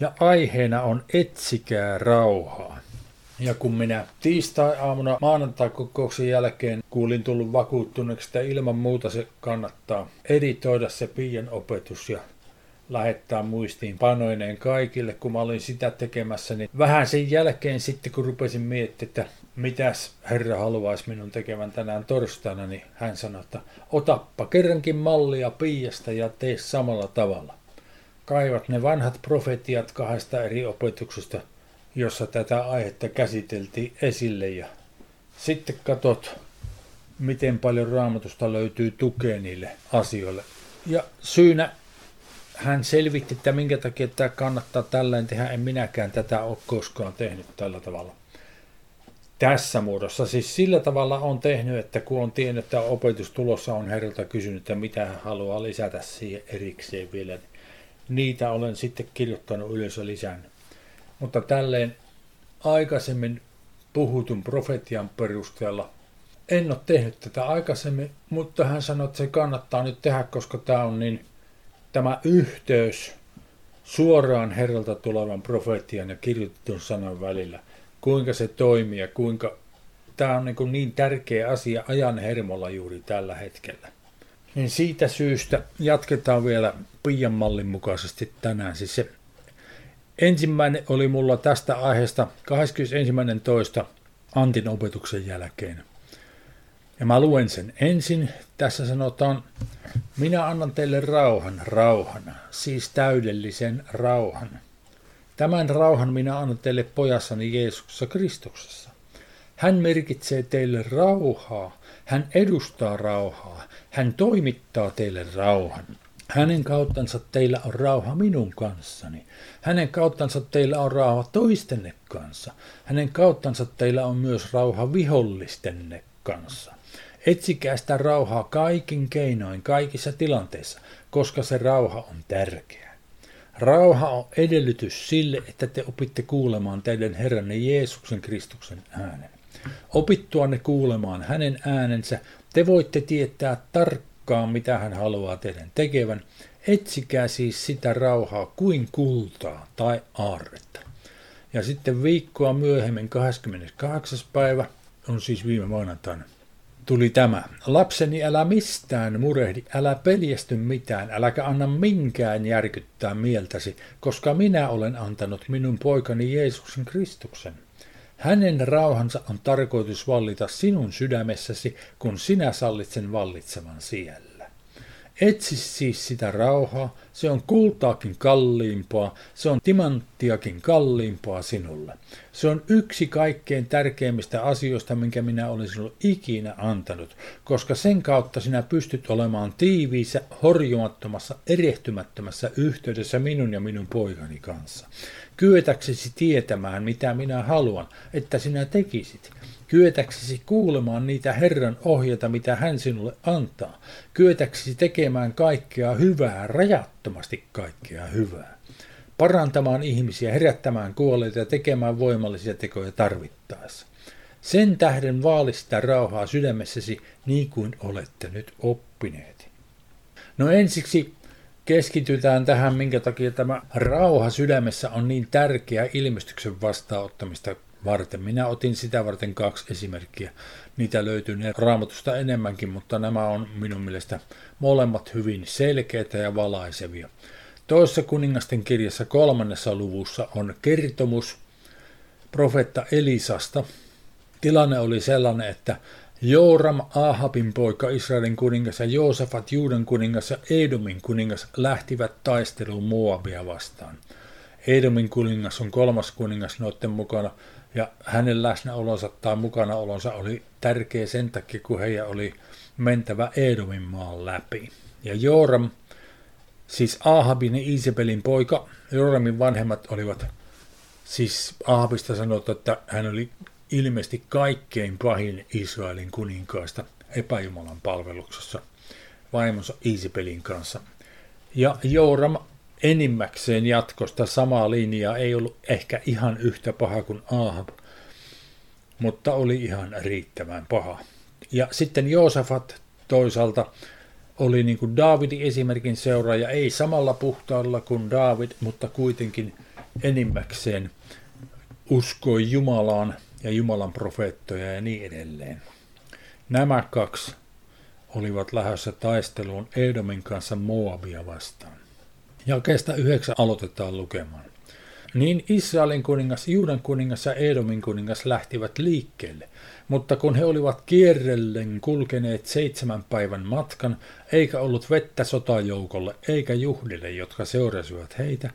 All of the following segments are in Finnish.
ja aiheena on Etsikää rauhaa. Ja kun minä tiistai-aamuna maanantai-kokouksen jälkeen kuulin tullut vakuuttuneeksi, että ilman muuta se kannattaa editoida se piian opetus ja lähettää muistiin panoineen kaikille, kun mä olin sitä tekemässä, niin vähän sen jälkeen sitten, kun rupesin miettimään, että mitäs Herra haluaisi minun tekevän tänään torstaina, niin hän sanoi, että otappa kerrankin mallia piiasta ja tee samalla tavalla. Kaivat ne vanhat profetiat kahdesta eri opetuksesta, jossa tätä aihetta käsiteltiin esille ja sitten katot, miten paljon raamatusta löytyy tukea niille asioille. Ja syynä hän selvitti, että minkä takia tämä kannattaa tällainen tehdä. En minäkään tätä ole koskaan tehnyt tällä tavalla. Tässä muodossa. Siis sillä tavalla on tehnyt, että kun on tiennyt, että opetus tulossa on herralta kysynyt, että mitä hän haluaa lisätä siihen erikseen vielä, niitä olen sitten kirjoittanut ylös ja lisännyt. Mutta tälleen aikaisemmin puhutun profetian perusteella en ole tehnyt tätä aikaisemmin, mutta hän sanoi, että se kannattaa nyt tehdä, koska tämä on niin tämä yhteys suoraan Herralta tulevan profetian ja kirjoitetun sanan välillä, kuinka se toimii ja kuinka tämä on niin, niin tärkeä asia ajan hermolla juuri tällä hetkellä. Niin siitä syystä jatketaan vielä Pian mallin mukaisesti tänään. Siis se ensimmäinen oli mulla tästä aiheesta 21.2. Antin opetuksen jälkeen. Ja mä luen sen ensin. Tässä sanotaan, minä annan teille rauhan, rauhan, siis täydellisen rauhan. Tämän rauhan minä annan teille pojassani Jeesuksessa Kristuksessa. Hän merkitsee teille rauhaa, hän edustaa rauhaa, hän toimittaa teille rauhan. Hänen kauttansa teillä on rauha minun kanssani. Hänen kauttansa teillä on rauha toistenne kanssa. Hänen kauttansa teillä on myös rauha vihollistenne kanssa. Etsikää sitä rauhaa kaikin keinoin, kaikissa tilanteissa, koska se rauha on tärkeä. Rauha on edellytys sille, että te opitte kuulemaan teidän Herranne Jeesuksen Kristuksen äänen. Opittuanne kuulemaan hänen äänensä, te voitte tietää tarkkaan, mitä hän haluaa teidän tekevän. Etsikää siis sitä rauhaa kuin kultaa tai aarretta. Ja sitten viikkoa myöhemmin, 28. päivä, on siis viime maanantaina, tuli tämä. Lapseni, älä mistään murehdi, älä peljästy mitään, äläkä anna minkään järkyttää mieltäsi, koska minä olen antanut minun poikani Jeesuksen Kristuksen. Hänen rauhansa on tarkoitus vallita sinun sydämessäsi, kun sinä sallit sen vallitsevan siellä. Etsi siis sitä rauhaa, se on kultaakin kalliimpaa, se on timanttiakin kalliimpaa sinulle. Se on yksi kaikkein tärkeimmistä asioista, minkä minä olen sinulle ikinä antanut, koska sen kautta sinä pystyt olemaan tiiviissä, horjumattomassa, erehtymättömässä yhteydessä minun ja minun poikani kanssa. Kyetäksesi tietämään, mitä minä haluan, että sinä tekisit kyetäksesi kuulemaan niitä Herran ohjeita, mitä hän sinulle antaa, kyetäksesi tekemään kaikkea hyvää, rajattomasti kaikkea hyvää, parantamaan ihmisiä, herättämään kuolleita ja tekemään voimallisia tekoja tarvittaessa. Sen tähden vaali sitä rauhaa sydämessäsi niin kuin olette nyt oppineet. No ensiksi keskitytään tähän, minkä takia tämä rauha sydämessä on niin tärkeä ilmestyksen vastaanottamista varten. Minä otin sitä varten kaksi esimerkkiä. Niitä löytyy ne raamatusta enemmänkin, mutta nämä on minun mielestä molemmat hyvin selkeitä ja valaisevia. Toisessa kuningasten kirjassa kolmannessa luvussa on kertomus profetta Elisasta. Tilanne oli sellainen, että Jooram, Ahabin poika, Israelin kuningas ja Joosafat, Juudan kuningas ja Edomin kuningas lähtivät taisteluun Moabia vastaan. Edomin kuningas on kolmas kuningas noiden mukana ja hänen läsnäolonsa tai mukanaolonsa oli tärkeä sen takia, kun heidän oli mentävä Edomin maan läpi. Ja Joram, siis Ahabin ja Isabelin poika, Joramin vanhemmat olivat, siis Ahabista sanottu, että hän oli ilmeisesti kaikkein pahin Israelin kuninkaista epäjumalan palveluksessa vaimonsa Isabelin kanssa. Ja Joram enimmäkseen jatkosta samaa linjaa ei ollut ehkä ihan yhtä paha kuin Ahab, mutta oli ihan riittävän paha. Ja sitten Joosafat toisaalta oli niin kuin Daavidin esimerkin seuraaja, ei samalla puhtaalla kuin David, mutta kuitenkin enimmäkseen uskoi Jumalaan ja Jumalan profeettoja ja niin edelleen. Nämä kaksi olivat lähdössä taisteluun Edomin kanssa Moabia vastaan. Jakeesta yhdeksän aloitetaan lukemaan. Niin Israelin kuningas, Juudan kuningas ja Edomin kuningas lähtivät liikkeelle, mutta kun he olivat kierrellen kulkeneet seitsemän päivän matkan, eikä ollut vettä sotajoukolle eikä juhdille, jotka seurasivat heitä,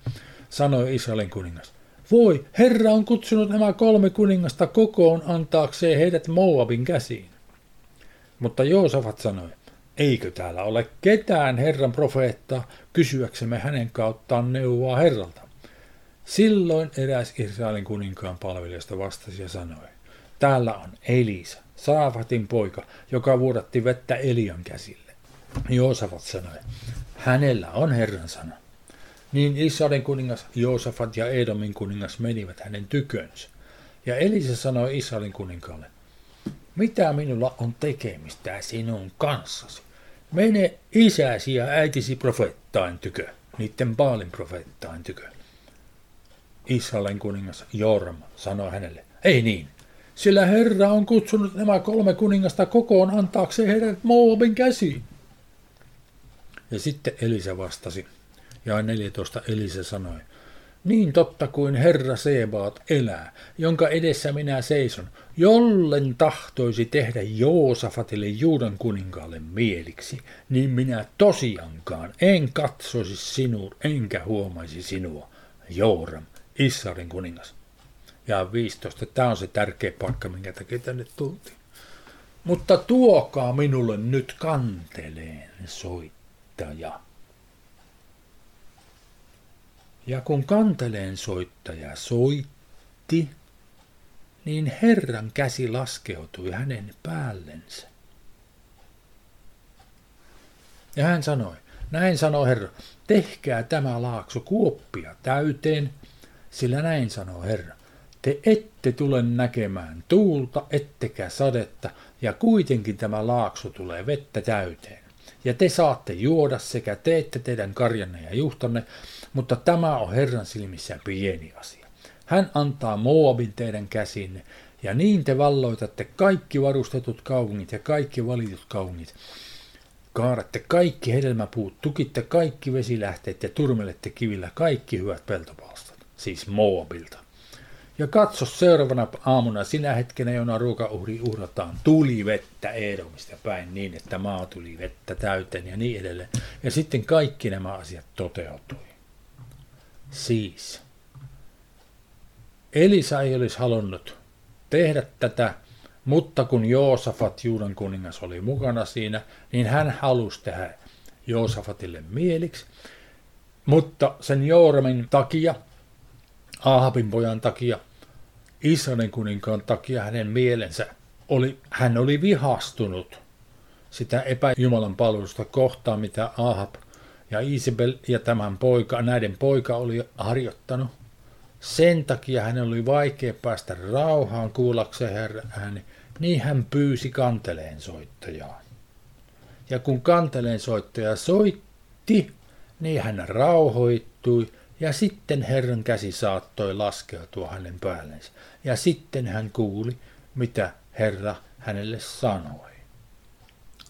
sanoi Israelin kuningas, voi, Herra on kutsunut nämä kolme kuningasta kokoon antaakseen heidät Moabin käsiin. Mutta Joosafat sanoi, eikö täällä ole ketään Herran profeettaa kysyäksemme hänen kauttaan neuvoa Herralta? Silloin eräs Israelin kuninkaan palvelijasta vastasi ja sanoi, täällä on Elisa, Saafatin poika, joka vuodatti vettä Elian käsille. Joosafat sanoi, hänellä on Herran sana. Niin Israelin kuningas Joosafat ja Edomin kuningas menivät hänen tykönsä. Ja Elisa sanoi Israelin kuninkaalle, mitä minulla on tekemistä sinun kanssasi? Mene isäsi ja äitisi profeettain tykö, niiden Baalin profeettain tykö. Israelin kuningas Jorm sanoi hänelle, ei niin, sillä Herra on kutsunut nämä kolme kuningasta kokoon antaakseen heidät Moabin käsiin. Ja sitten Elisa vastasi, ja 14 Elisa sanoi, niin totta kuin Herra Sebaat elää, jonka edessä minä seison, jollen tahtoisi tehdä Joosafatille Juudan kuninkaalle mieliksi, niin minä tosiankaan en katsoisi sinuun, enkä huomaisi sinua, Jooram, Israelin kuningas. Ja 15, tämä on se tärkeä paikka, minkä takia tänne tultiin. Mutta tuokaa minulle nyt kanteleen soittaja. Ja kun kanteleen soittaja soitti, niin Herran käsi laskeutui hänen päällensä. Ja hän sanoi, näin sanoi Herra, tehkää tämä laakso kuoppia täyteen, sillä näin sanoo Herra, te ette tule näkemään tuulta ettekä sadetta, ja kuitenkin tämä laakso tulee vettä täyteen. Ja te saatte juoda sekä teette teidän karjanne ja juhtanne, mutta tämä on Herran silmissä pieni asia. Hän antaa Moabin teidän käsinne, ja niin te valloitatte kaikki varustetut kaupungit ja kaikki valitut kaupungit. Kaaratte kaikki hedelmäpuut, tukitte kaikki vesilähteet ja turmelette kivillä kaikki hyvät peltopalstat, siis Moabilta. Ja katso seuraavana aamuna sinä hetkenä, jona ruokauhri uhrataan, tuli vettä Edomista päin niin, että maa tuli vettä täyteen ja niin edelleen. Ja sitten kaikki nämä asiat toteutui. Siis, Elisa ei olisi halunnut tehdä tätä, mutta kun Joosafat, Juudan kuningas, oli mukana siinä, niin hän halusi tehdä Joosafatille mieliksi. Mutta sen Jooramin takia, Ahabin pojan takia, Israelin kuninkaan takia hänen mielensä oli, hän oli vihastunut sitä epäjumalan palvelusta kohtaan, mitä Ahab ja Isabel ja tämän poika, näiden poika oli harjoittanut. Sen takia hän oli vaikea päästä rauhaan kuullakseen Herran ääni, niin hän pyysi kanteleen soittajaa. Ja kun kanteleen soittaja soitti, niin hän rauhoittui ja sitten Herran käsi saattoi laskeutua hänen päällensä. Ja sitten hän kuuli, mitä Herra hänelle sanoi.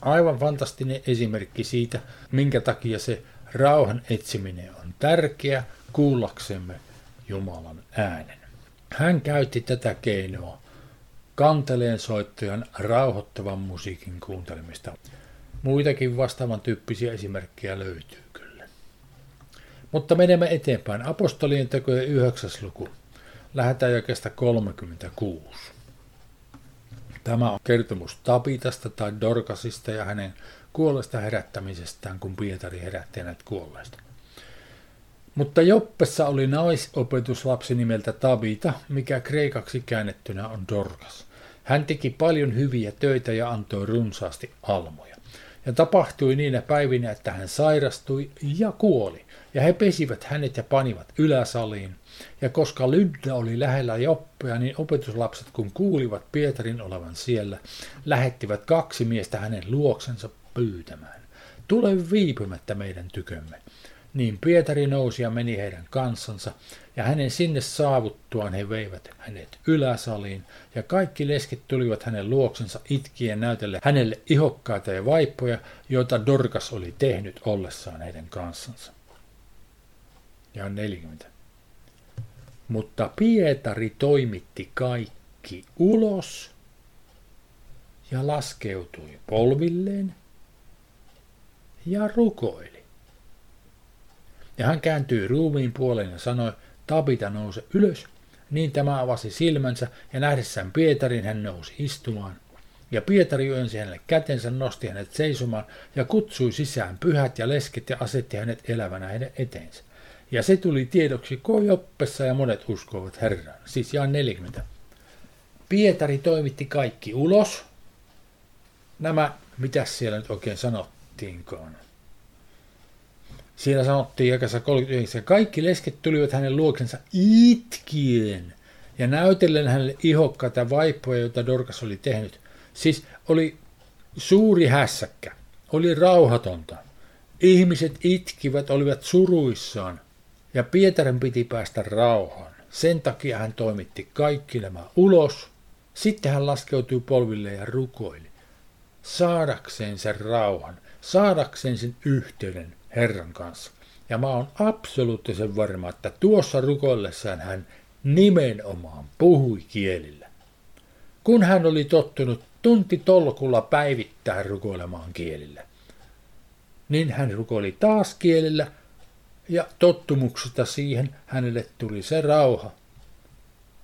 Aivan fantastinen esimerkki siitä, minkä takia se rauhan etsiminen on tärkeä kuullaksemme Jumalan äänen. Hän käytti tätä keinoa kanteleen soittajan rauhoittavan musiikin kuuntelemista. Muitakin vastaavan tyyppisiä esimerkkejä löytyy. Mutta menemme eteenpäin. Apostolien tekojen 9. luku. Lähdetään jakeesta 36. Tämä on kertomus Tabitasta tai Dorkasista ja hänen kuolleesta herättämisestään, kun Pietari herätti hänet kuolleesta. Mutta Joppessa oli naisopetuslapsi nimeltä Tabita, mikä kreikaksi käännettynä on Dorkas. Hän teki paljon hyviä töitä ja antoi runsaasti almoja. Ja tapahtui niinä päivinä, että hän sairastui ja kuoli. Ja he pesivät hänet ja panivat yläsaliin. Ja koska Lydda oli lähellä Joppea, niin opetuslapset kun kuulivat Pietarin olevan siellä, lähettivät kaksi miestä hänen luoksensa pyytämään. Tule viipymättä meidän tykömme. Niin Pietari nousi ja meni heidän kansansa, ja hänen sinne saavuttuaan he veivät hänet yläsaliin, ja kaikki lesket tulivat hänen luoksensa itkien näytelle hänelle ihokkaita ja vaippoja, joita Dorkas oli tehnyt ollessaan heidän kansansa. Ja 40. Mutta Pietari toimitti kaikki ulos ja laskeutui polvilleen ja rukoili. Ja hän kääntyi ruumiin puoleen ja sanoi, Tabita nouse ylös. Niin tämä avasi silmänsä ja nähdessään Pietarin hän nousi istumaan. Ja Pietari yönsi hänelle kätensä, nosti hänet seisomaan ja kutsui sisään pyhät ja lesket ja asetti hänet elävänä hänen eteensä. Ja se tuli tiedoksi Kojoppessa ja monet uskoivat Herran. Siis jaan 40. Pietari toimitti kaikki ulos. Nämä, mitä siellä nyt oikein sanottiinkaan. Siellä sanottiin jakassa 39, kaikki lesket tulivat hänen luoksensa itkien ja näytellen hänelle ihokkaita vaippoja, joita Dorkas oli tehnyt. Siis oli suuri hässäkkä, oli rauhatonta. Ihmiset itkivät, olivat suruissaan, ja Pietarin piti päästä rauhaan. Sen takia hän toimitti kaikki nämä ulos. Sitten hän laskeutui polville ja rukoili. Saadakseen sen rauhan, saadakseen sen yhteyden Herran kanssa. Ja mä oon absoluuttisen varma, että tuossa rukoillessaan hän nimenomaan puhui kielillä. Kun hän oli tottunut tunti tolkulla päivittäin rukoilemaan kielillä, niin hän rukoili taas kielillä – ja tottumuksesta siihen hänelle tuli se rauha.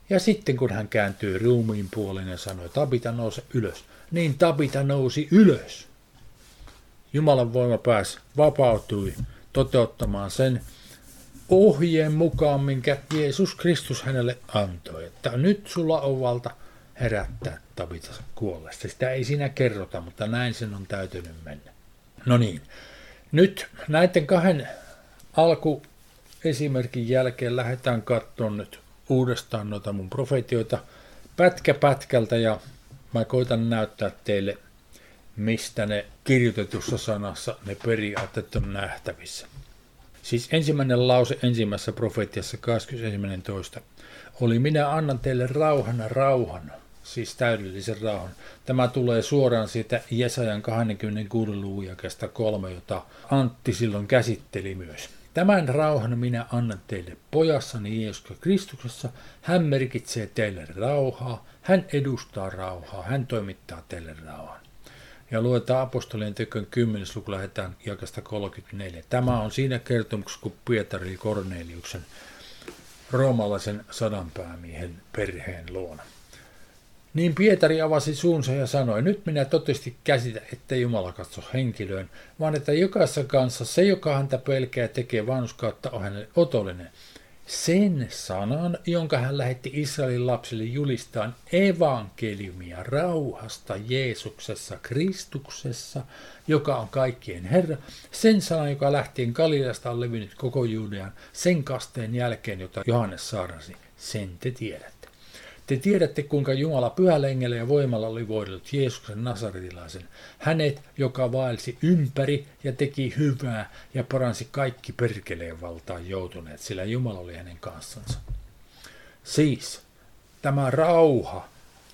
Ja sitten kun hän kääntyi ruumiin puoleen ja sanoi, Tabita nouse ylös, niin Tabita nousi ylös. Jumalan voima pääsi, vapautui toteuttamaan sen ohjeen mukaan, minkä Jeesus Kristus hänelle antoi. Että nyt sulla on valta herättää Tabita kuolleesta. Sitä ei siinä kerrota, mutta näin sen on täytynyt mennä. No niin, nyt näiden kahden alku esimerkin jälkeen lähdetään katsomaan nyt uudestaan noita mun profetioita pätkä pätkältä ja mä koitan näyttää teille, mistä ne kirjoitetussa sanassa ne periaatteet on nähtävissä. Siis ensimmäinen lause ensimmäisessä profetiassa 21.2. Oli minä annan teille rauhana rauhan, siis täydellisen rauhan. Tämä tulee suoraan siitä Jesajan 26. luvun kolme, jota Antti silloin käsitteli myös. Tämän rauhan minä annan teille pojassani Jeesus Kristuksessa. Hän merkitsee teille rauhaa, hän edustaa rauhaa, hän toimittaa teille rauhan. Ja luetaan apostolien tekön 10. luku lähdetään jakasta 34. Tämä on siinä kertomuksessa, kun Pietari Korneliuksen roomalaisen sadanpäämiehen perheen luona. Niin Pietari avasi suunsa ja sanoi, nyt minä totisesti käsitä, että Jumala katso henkilöön, vaan että jokaisessa kanssa se, joka häntä pelkää tekee vanhuskautta, on hänelle otollinen. Sen sanan, jonka hän lähetti Israelin lapsille julistaan evankeliumia rauhasta Jeesuksessa Kristuksessa, joka on kaikkien Herra, sen sanan, joka lähtien Galileasta on levinnyt koko Juudean, sen kasteen jälkeen, jota Johannes saarasi, sen te tiedät. Te tiedätte, kuinka Jumala pyhällä ja voimalla oli voidellut Jeesuksen nasaretilaisen. Hänet, joka vaelsi ympäri ja teki hyvää ja paransi kaikki perkeleen valtaan joutuneet, sillä Jumala oli hänen kanssansa. Siis tämä rauha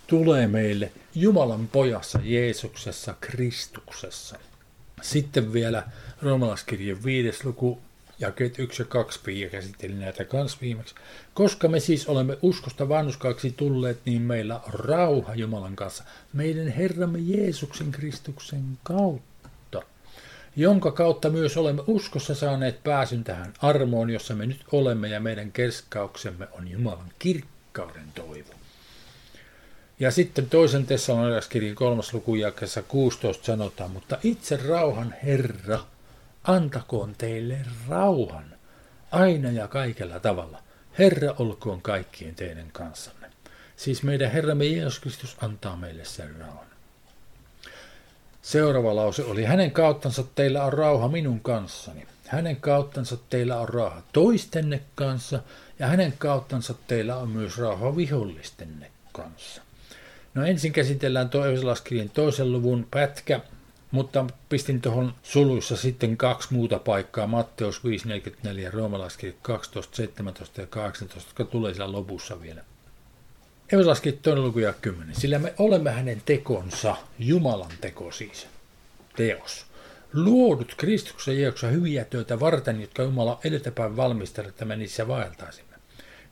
tulee meille Jumalan pojassa Jeesuksessa Kristuksessa. Sitten vielä Roomalaiskirjan viides luku jakeet 1 ja 2 Pia käsitteli näitä kans viimeksi. Koska me siis olemme uskosta vannuskaaksi tulleet, niin meillä on rauha Jumalan kanssa, meidän Herramme Jeesuksen Kristuksen kautta, jonka kautta myös olemme uskossa saaneet pääsyn tähän armoon, jossa me nyt olemme, ja meidän kerskauksemme on Jumalan kirkkauden toivo. Ja sitten toisen Tessalonilaskirjan kolmas luku 16 sanotaan, mutta itse rauhan Herra – antakoon teille rauhan aina ja kaikella tavalla. Herra olkoon kaikkien teidän kanssanne. Siis meidän Herramme Jeesus Kristus antaa meille sen rauhan. Seuraava lause oli, hänen kauttansa teillä on rauha minun kanssani. Hänen kauttansa teillä on rauha toistenne kanssa ja hänen kauttansa teillä on myös rauha vihollistenne kanssa. No ensin käsitellään toisen toisen luvun pätkä Mutta pistin tuohon suluissa sitten kaksi muuta paikkaa, Matteus 5.44, Roomalaiskirja 12, 17 ja 18, jotka tulee siellä lopussa vielä. Evaslaskirja toinen luku ja 10. Sillä me olemme hänen tekonsa, Jumalan teko siis, teos. Luodut Kristuksen Jeesuksessa hyviä töitä varten, jotka Jumala edeltäpäin valmistellut, että me niissä vaeltaisimme.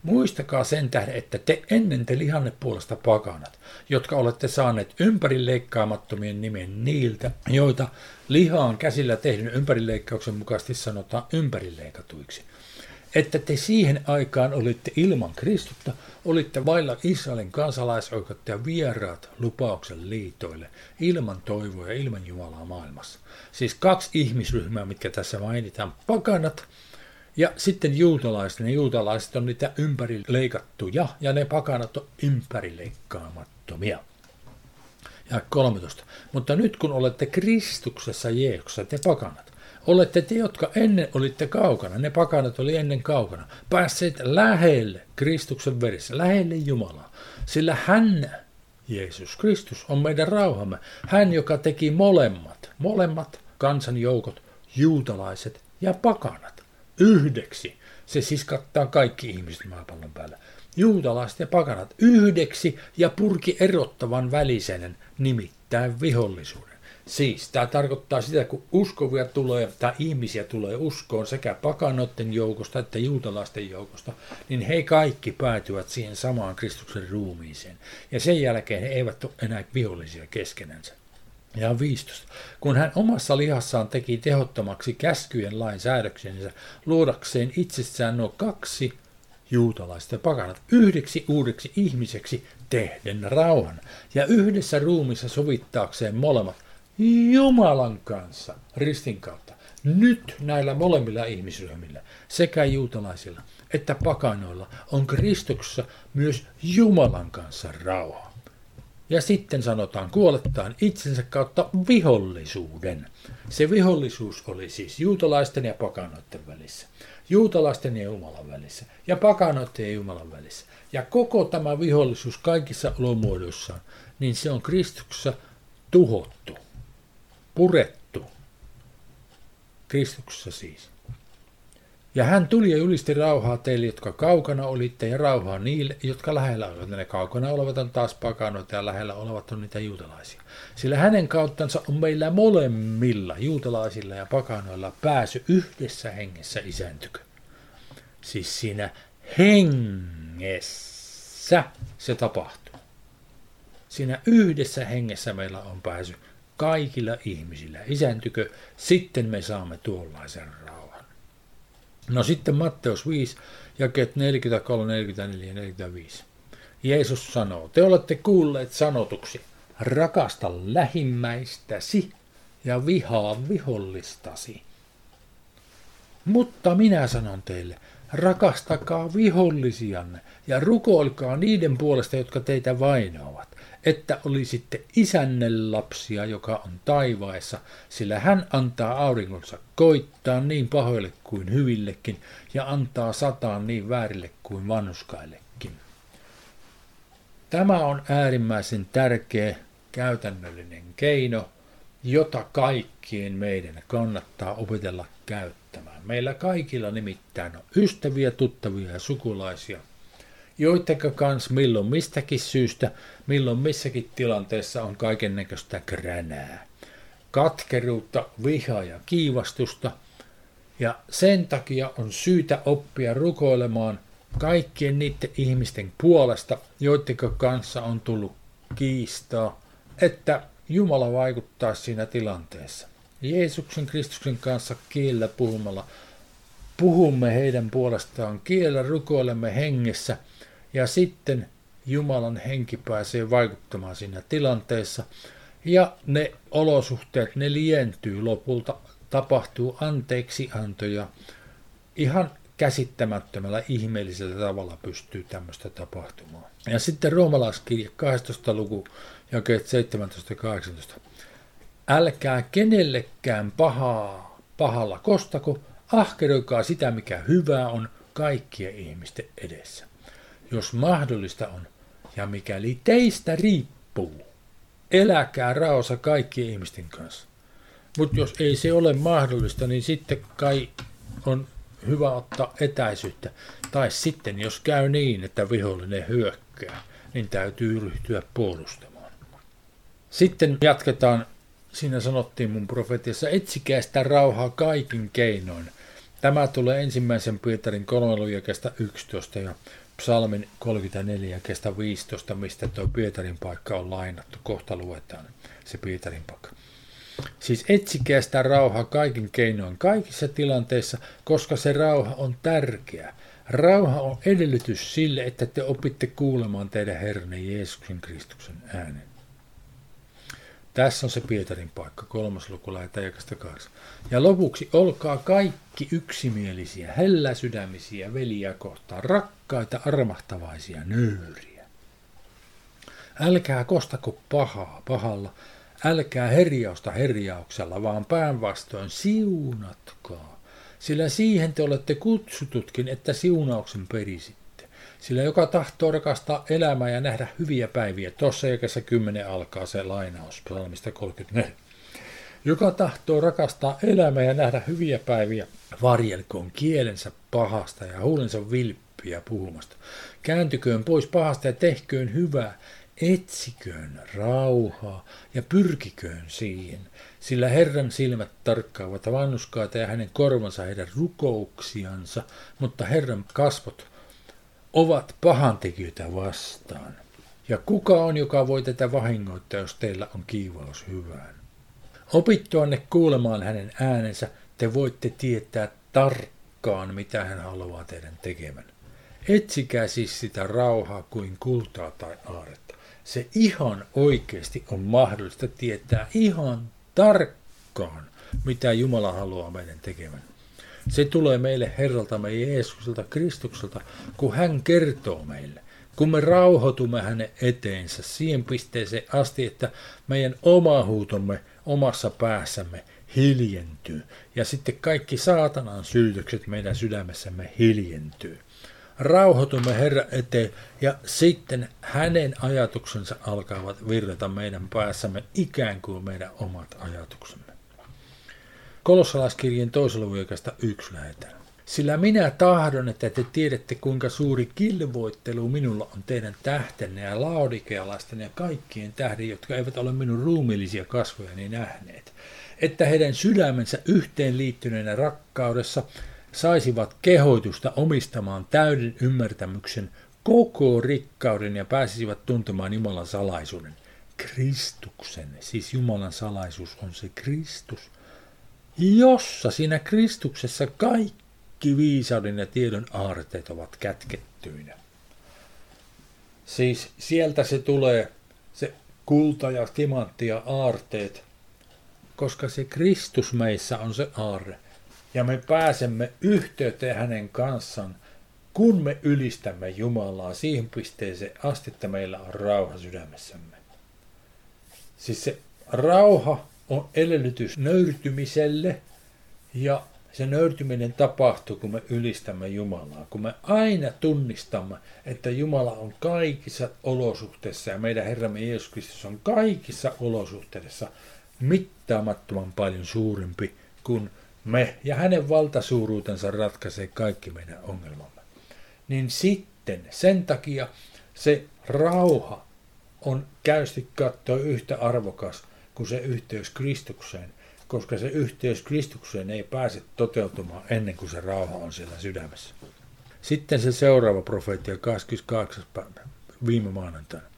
Muistakaa sen tähden, että te ennen te lihanne puolesta pakanat, jotka olette saaneet ympärileikkaamattomien nimen niiltä, joita lihaan käsillä tehdyn ympärileikkauksen mukaisesti sanotaan ympärileikatuiksi. Että te siihen aikaan olitte ilman Kristutta, olitte vailla Israelin kansalaisoikeutta ja vieraat lupauksen liitoille, ilman toivoa ja ilman Jumalaa maailmassa. Siis kaksi ihmisryhmää, mitkä tässä mainitaan, pakanat ja sitten juutalaiset, ne juutalaiset on niitä ympärileikattuja ja ne pakanat on ympärileikkaamattomia. Ja 13. Mutta nyt kun olette Kristuksessa Jeesuksessa, te pakanat, olette te, jotka ennen olitte kaukana, ne pakanat oli ennen kaukana, päässeet lähelle Kristuksen verissä, lähelle Jumalaa. Sillä hän, Jeesus Kristus, on meidän rauhamme. Hän, joka teki molemmat, molemmat kansanjoukot, juutalaiset ja pakanat yhdeksi. Se siis kattaa kaikki ihmiset maapallon päällä. Juutalaiset ja pakanat yhdeksi ja purki erottavan välisenen, nimittäin vihollisuuden. Siis tämä tarkoittaa sitä, kun uskovia tulee tai ihmisiä tulee uskoon sekä pakanoiden joukosta että juutalaisten joukosta, niin he kaikki päätyvät siihen samaan Kristuksen ruumiiseen. Ja sen jälkeen he eivät ole enää vihollisia keskenänsä. Ja 15. Kun hän omassa lihassaan teki tehottomaksi käskyjen lain säädöksensä luodakseen itsessään nuo kaksi juutalaista pakanat yhdeksi uudeksi ihmiseksi tehden rauhan ja yhdessä ruumissa sovittaakseen molemmat Jumalan kanssa ristin kautta. Nyt näillä molemmilla ihmisryhmillä, sekä juutalaisilla että pakanoilla, on Kristuksessa myös Jumalan kanssa rauha. Ja sitten sanotaan kuolettaan itsensä kautta vihollisuuden. Se vihollisuus oli siis juutalaisten ja pakanoiden välissä. Juutalaisten ja Jumalan välissä. Ja pakanoiden ja Jumalan välissä. Ja koko tämä vihollisuus kaikissa olomuodoissaan, niin se on Kristuksessa tuhottu, purettu. Kristuksessa siis. Ja hän tuli ja julisti rauhaa teille, jotka kaukana olitte, ja rauhaa niille, jotka lähellä olivat. Ne kaukana olevat on taas pakanoita, ja lähellä olevat on niitä juutalaisia. Sillä hänen kauttansa on meillä molemmilla, juutalaisilla ja pakanoilla, pääsy yhdessä hengessä isääntykö. Siis siinä hengessä se tapahtuu. Siinä yhdessä hengessä meillä on pääsy kaikilla ihmisillä. Isääntykö, sitten me saamme tuollaisen No sitten Matteus 5, jakeet 43, 44 ja 45. Jeesus sanoo, te olette kuulleet sanotuksi, rakasta lähimmäistäsi ja vihaa vihollistasi. Mutta minä sanon teille, rakastakaa vihollisianne ja rukoilkaa niiden puolesta, jotka teitä vainoavat että olisitte isänne lapsia, joka on taivaessa, sillä hän antaa auringonsa koittaa niin pahoille kuin hyvillekin ja antaa sataan niin väärille kuin vanhuskaillekin. Tämä on äärimmäisen tärkeä käytännöllinen keino, jota kaikkien meidän kannattaa opetella käyttämään. Meillä kaikilla nimittäin on ystäviä, tuttavia ja sukulaisia – joidenka kanssa milloin mistäkin syystä, milloin missäkin tilanteessa on kaiken näköistä kränää. Katkeruutta, vihaa ja kiivastusta. Ja sen takia on syytä oppia rukoilemaan kaikkien niiden ihmisten puolesta, joiden kanssa on tullut kiistaa, että Jumala vaikuttaa siinä tilanteessa. Jeesuksen Kristuksen kanssa kiellä puhumalla puhumme heidän puolestaan kiellä, rukoilemme hengessä – ja sitten Jumalan henki pääsee vaikuttamaan siinä tilanteessa ja ne olosuhteet, ne lientyy lopulta, tapahtuu anteeksi antoja. Ihan käsittämättömällä ihmeellisellä tavalla pystyy tämmöistä tapahtumaan. Ja sitten roomalaiskirja 12. luku, jakeet 17 ja 18. Älkää kenellekään pahaa, pahalla kostako, ahkeroikaa sitä, mikä hyvää on kaikkien ihmisten edessä jos mahdollista on, ja mikäli teistä riippuu, eläkää raossa kaikkien ihmisten kanssa. Mutta jos ei se ole mahdollista, niin sitten kai on hyvä ottaa etäisyyttä. Tai sitten, jos käy niin, että vihollinen hyökkää, niin täytyy ryhtyä puolustamaan. Sitten jatketaan, siinä sanottiin mun profetiassa, etsikää sitä rauhaa kaikin keinoin. Tämä tulee ensimmäisen Pietarin 3 11 ja psalmin 34 kestä 15, mistä tuo Pietarin paikka on lainattu. Kohta luetaan se Pietarin paikka. Siis etsikää sitä rauhaa kaikin keinoin, kaikissa tilanteissa, koska se rauha on tärkeä. Rauha on edellytys sille, että te opitte kuulemaan teidän Herranne Jeesuksen Kristuksen äänen. Tässä on se Pietarin paikka, kolmas luku lähetään kahdeksan. Ja lopuksi olkaa kaikki yksimielisiä, helläsydämisiä veliä kohtaan, rakkaita, armahtavaisia, nöyriä. Älkää kostako pahaa pahalla, älkää herjausta herjauksella, vaan päänvastoin siunatkaa, sillä siihen te olette kutsututkin, että siunauksen perisi sillä joka tahtoo rakastaa elämää ja nähdä hyviä päiviä, tuossa jakessa 10 alkaa se lainaus psalmista 34. Joka tahtoo rakastaa elämää ja nähdä hyviä päiviä, varjelkoon kielensä pahasta ja huulensa vilppiä puhumasta. Kääntyköön pois pahasta ja tehköön hyvää, etsiköön rauhaa ja pyrkiköön siihen, sillä Herran silmät tarkkaavat vannuskaita ja hänen korvansa heidän rukouksiansa, mutta Herran kasvot ovat pahantekijöitä vastaan. Ja kuka on, joka voi tätä vahingoittaa, jos teillä on kiivaus hyvään? Opittuanne kuulemaan hänen äänensä, te voitte tietää tarkkaan, mitä hän haluaa teidän tekemään. Etsikää siis sitä rauhaa kuin kultaa tai aaretta. Se ihan oikeasti on mahdollista tietää ihan tarkkaan, mitä Jumala haluaa meidän tekemään. Se tulee meille Herraltamme Jeesukselta Kristukselta, kun hän kertoo meille. Kun me rauhoitumme hänen eteensä siihen pisteeseen asti, että meidän oma huutomme omassa päässämme hiljentyy. Ja sitten kaikki saatanan syytökset meidän sydämessämme hiljentyy. Rauhoitumme Herra eteen ja sitten hänen ajatuksensa alkavat virrata meidän päässämme ikään kuin meidän omat ajatuksemme. Kolossalaiskirjeen toisella vyökästä yksi lähetään. Sillä minä tahdon, että te tiedätte, kuinka suuri kilvoittelu minulla on teidän tähtenne ja laudikealaisten ja kaikkien tähden, jotka eivät ole minun ruumillisia kasvojani nähneet. Että heidän sydämensä yhteen liittyneenä rakkaudessa saisivat kehoitusta omistamaan täyden ymmärtämyksen koko rikkauden ja pääsisivät tuntemaan Jumalan salaisuuden. Kristuksen, siis Jumalan salaisuus on se Kristus – jossa siinä Kristuksessa kaikki viisauden ja tiedon aarteet ovat kätkettyinä. Siis sieltä se tulee, se kulta ja timantti ja aarteet, koska se Kristus meissä on se aarre. Ja me pääsemme yhteyteen hänen kanssaan, kun me ylistämme Jumalaa siihen pisteeseen asti, että meillä on rauha sydämessämme. Siis se rauha on edellytys nöyrtymiselle. Ja se nöyrtyminen tapahtuu, kun me ylistämme Jumalaa, kun me aina tunnistamme, että Jumala on kaikissa olosuhteissa ja meidän Herramme Jeesus Kristus on kaikissa olosuhteissa mittaamattoman paljon suurempi kuin me, ja hänen valtasuuruutensa ratkaisee kaikki meidän ongelmamme. Niin sitten sen takia se rauha on käysti katsoa yhtä arvokas kuin se yhteys Kristukseen, koska se yhteys Kristukseen ei pääse toteutumaan ennen kuin se rauha on siellä sydämessä. Sitten se seuraava profeetia 28. päivä viime maanantaina.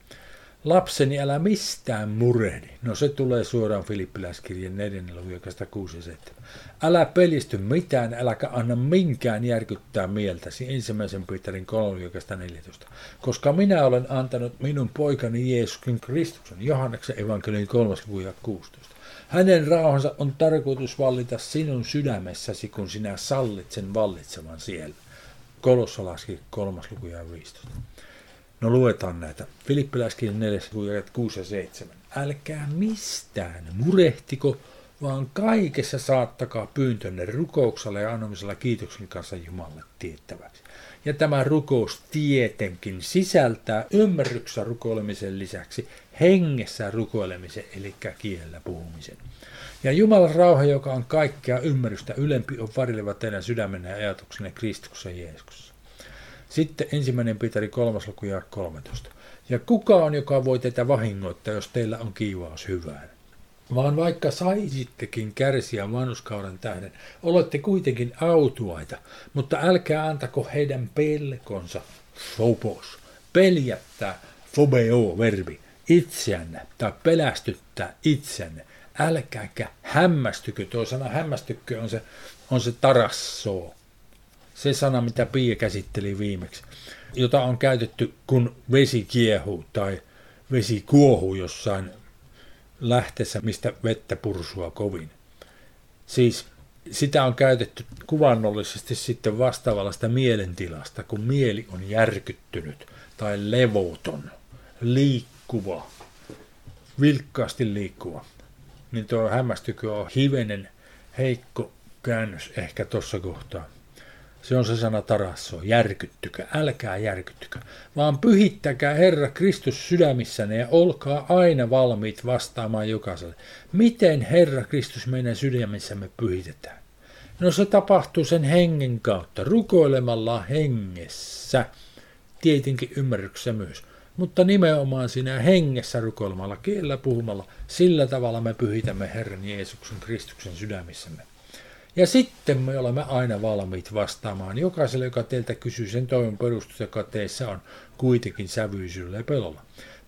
Lapseni, älä mistään murehdi. No se tulee suoraan Filippiläiskirjan 4. luvun 6 ja 7. Älä pelisty mitään, äläkä anna minkään järkyttää mieltäsi. Ensimmäisen Pietarin 3. 14. Koska minä olen antanut minun poikani Jeesuksen Kristuksen, Johanneksen evankeliin 3. luvun 16. Hänen rauhansa on tarkoitus vallita sinun sydämessäsi, kun sinä sallit sen vallitsevan siellä. Kolossalaski 3. luku ja 15. No luetaan näitä. Filippiläiskirjan 4, 6 ja 7. Älkää mistään murehtiko, vaan kaikessa saattakaa pyyntönne rukouksella ja anomisella kiitoksen kanssa Jumalalle tiettäväksi. Ja tämä rukous tietenkin sisältää ymmärryksessä rukoilemisen lisäksi hengessä rukoilemisen, eli kielellä puhumisen. Ja Jumalan rauha, joka on kaikkea ymmärrystä ylempi, on varileva teidän sydämenne ja ajatuksenne Kristuksen Jeesuksessa. Sitten ensimmäinen Pietari 3. luku ja 13. Ja kuka on, joka voi teitä vahingoittaa, jos teillä on kiivaus hyvään? Vaan vaikka saisittekin kärsiä vanhuskauden tähden, olette kuitenkin autuaita, mutta älkää antako heidän pelkonsa, phobos, peljättää, phobeo-verbi, itseänne tai pelästyttää itseänne. Älkääkä hämmästykö, tuo sana hämmästykö on se, on se tarassoo. Se sana, mitä Pia käsitteli viimeksi, jota on käytetty, kun vesi kiehuu tai vesi kuohuu jossain lähteessä, mistä vettä pursua kovin. Siis sitä on käytetty kuvannollisesti sitten vastaavallasta mielentilasta, kun mieli on järkyttynyt tai levoton, liikkuva, vilkkaasti liikkuva. Niin tuo hämmästykö on hivenen heikko käännös ehkä tuossa kohtaa. Se on se sana tarasso, järkyttykö, älkää järkyttykö, vaan pyhittäkää Herra Kristus sydämissänne ja olkaa aina valmiit vastaamaan jokaiselle. Miten Herra Kristus meidän sydämissämme pyhitetään? No se tapahtuu sen hengen kautta, rukoilemalla hengessä, tietenkin ymmärryksessä myös, mutta nimenomaan siinä hengessä rukoilemalla, kielellä puhumalla, sillä tavalla me pyhitämme Herran Jeesuksen Kristuksen sydämissämme. Ja sitten me olemme aina valmiit vastaamaan jokaiselle, joka teiltä kysyy sen toivon perustus, joka teissä on kuitenkin sävyisyydellä ja pelolla.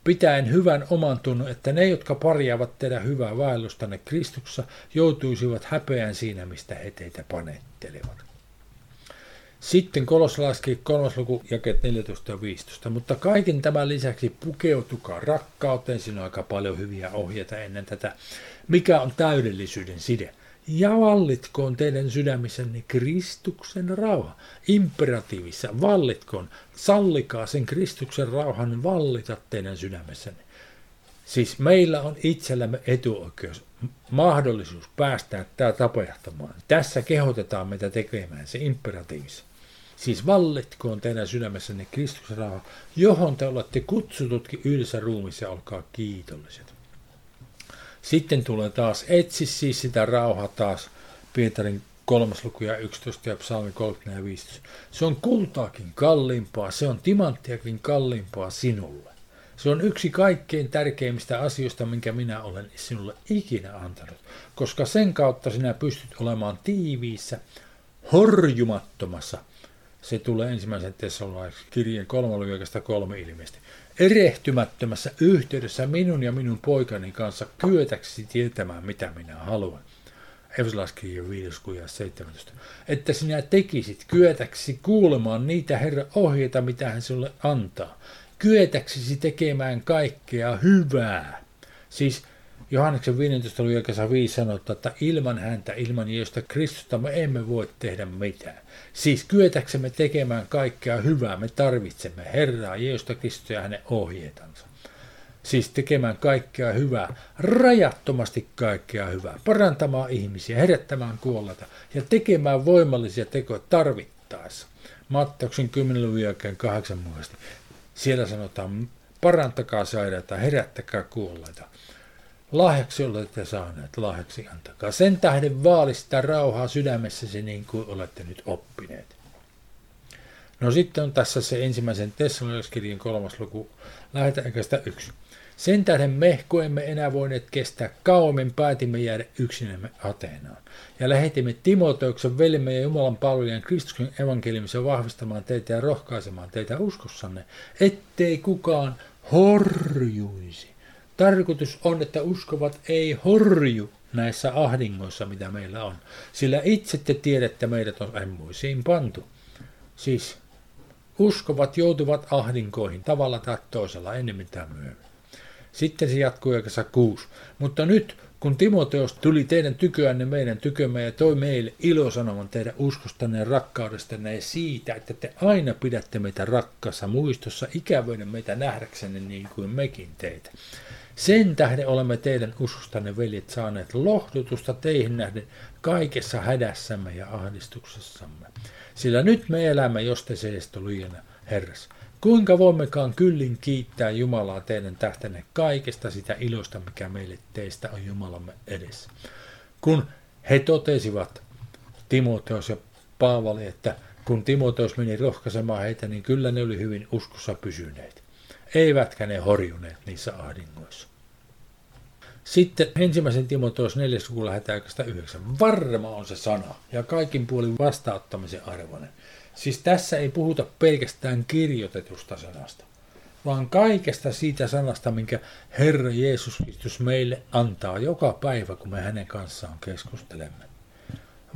Pitäen hyvän oman tunnon, että ne, jotka parjaavat tehdä hyvää vaellustanne Kristuksessa, joutuisivat häpeään siinä, mistä he teitä panettelevat. Sitten kolossalaiski kolmas luku, jakeet 14 ja 15. Mutta kaiken tämän lisäksi pukeutukaa rakkauteen. Siinä on aika paljon hyviä ohjeita ennen tätä. Mikä on täydellisyyden side? Ja vallitkoon teidän sydämissänne Kristuksen rauha. Imperatiivissa vallitkoon, sallikaa sen Kristuksen rauhan vallita teidän sydämessänne. Siis meillä on itsellämme etuoikeus, mahdollisuus päästää tämä tapahtumaan. Tässä kehotetaan meitä tekemään se imperatiivissa. Siis vallitkoon teidän sydämessänne Kristuksen rauha, johon te olette kutsututkin yhdessä ruumissa olkaa kiitolliset. Sitten tulee taas, etsi siis sitä rauhaa taas, Pietarin kolmas luku ja 11 ja psalmi 30 ja 15. Se on kultaakin kalliimpaa, se on timanttiakin kalliimpaa sinulle. Se on yksi kaikkein tärkeimmistä asioista, minkä minä olen sinulle ikinä antanut, koska sen kautta sinä pystyt olemaan tiiviissä, horjumattomassa. Se tulee ensimmäisen tessaloniksi kirjeen kolme kolme ilmeisesti erehtymättömässä yhteydessä minun ja minun poikani kanssa kyetäksi tietämään, mitä minä haluan. Efesolaiskirja 5 17. Että sinä tekisit kyetäksi kuulemaan niitä Herra ohjeita, mitä hän sinulle antaa. Kyetäksisi tekemään kaikkea hyvää. Siis Johanneksen 15. luvun 5 sanotaan, että ilman häntä, ilman Jeesusta Kristusta me emme voi tehdä mitään. Siis kyetäksemme tekemään kaikkea hyvää, me tarvitsemme Herraa, Jeesusta Kristusta ja hänen ohjeetansa. Siis tekemään kaikkea hyvää, rajattomasti kaikkea hyvää, parantamaan ihmisiä, herättämään kuolleita ja tekemään voimallisia tekoja tarvittaessa. Matteuksen 10 luvun jälkeen 8 mukaisesti. Siellä sanotaan, parantakaa sairaita, herättäkää kuolleita. Lahjaksi olette saaneet, lahjaksi antakaa. Sen tähden vaali sitä rauhaa sydämessäsi niin kuin olette nyt oppineet. No sitten on tässä se ensimmäisen Tessalonilaskirjan kolmas luku, lähetään sitä yksi. Sen tähden me, kun emme enää voineet kestää kauemmin, päätimme jäädä yksinämme Ateenaan. Ja lähetimme Timoteuksen velimme ja Jumalan palvelijan Kristuksen evankeliumissa vahvistamaan teitä ja rohkaisemaan teitä uskossanne, ettei kukaan horjuisi. Tarkoitus on, että uskovat ei horju näissä ahdingoissa, mitä meillä on. Sillä itse te tiedätte, meidät on emmuisiin pantu. Siis uskovat joutuvat ahdinkoihin tavalla tai toisella ennemmin tai myöhemmin. Sitten se jatkuu jakassa kuusi. Mutta nyt kun Timoteos tuli teidän tyköänne meidän tykömme ja toi meille ilosanoman teidän uskostanne ja rakkaudestanne ja siitä, että te aina pidätte meitä rakkaassa muistossa ikävöinen meitä nähdäksenne niin kuin mekin teitä. Sen tähden olemme teidän uskostanne veljet saaneet lohdutusta teihin nähden kaikessa hädässämme ja ahdistuksessamme. Sillä nyt me elämme, jos te seesto lujana, Herras. Kuinka voimmekaan kyllin kiittää Jumalaa teidän tähtänne kaikesta sitä ilosta, mikä meille teistä on Jumalamme edessä. Kun he totesivat, Timoteos ja Paavali, että kun Timoteos meni rohkaisemaan heitä, niin kyllä ne oli hyvin uskossa pysyneet. Eivätkä ne horjuneet niissä ahdingoissa. Sitten ensimmäisen Timoteos 4. luku lähdetään 9. Varma on se sana ja kaikin puolin vastauttamisen arvoinen. Siis tässä ei puhuta pelkästään kirjoitetusta sanasta, vaan kaikesta siitä sanasta, minkä Herra Jeesus Kristus meille antaa joka päivä, kun me hänen kanssaan keskustelemme.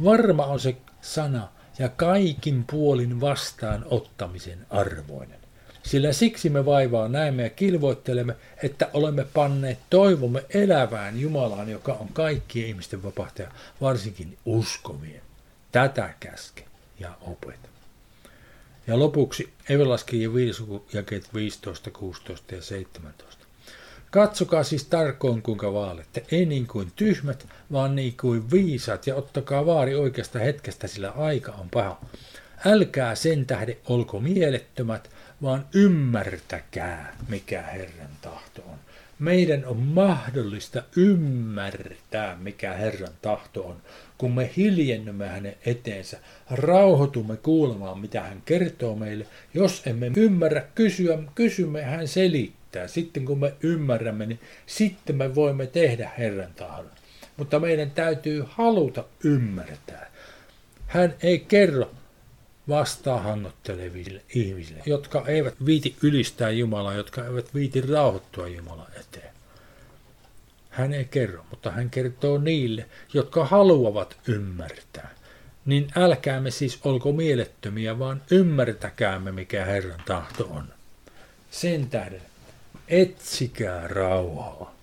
Varma on se sana ja kaikin puolin vastaan ottamisen arvoinen. Sillä siksi me vaivaa näemme ja kilvoittelemme, että olemme panneet toivomme elävään Jumalaan, joka on kaikkien ihmisten vapahtaja, varsinkin uskovien. Tätä käske ja opeta. Ja lopuksi Evelaskirjan 5 jakeet 15, 16 ja 17. Katsokaa siis tarkoin kuinka vaalette, ei niin kuin tyhmät, vaan niin kuin viisat, ja ottakaa vaari oikeasta hetkestä, sillä aika on paha. Älkää sen tähden olko mielettömät, vaan ymmärtäkää, mikä Herran tahto on. Meidän on mahdollista ymmärtää, mikä Herran tahto on, kun me hiljennymme hänen eteensä, rauhoitumme kuulemaan, mitä hän kertoo meille. Jos emme ymmärrä kysyä, kysymme, hän selittää. Sitten kun me ymmärrämme, niin sitten me voimme tehdä Herran tahdon. Mutta meidän täytyy haluta ymmärtää. Hän ei kerro vastaahangotteleville ihmisille, jotka eivät viiti ylistää Jumalaa, jotka eivät viiti rauhoittua Jumalan eteen. Hän ei kerro, mutta hän kertoo niille, jotka haluavat ymmärtää. Niin älkäämme siis olko mielettömiä, vaan ymmärtäkäämme, mikä Herran tahto on. Sen tähden etsikää rauhaa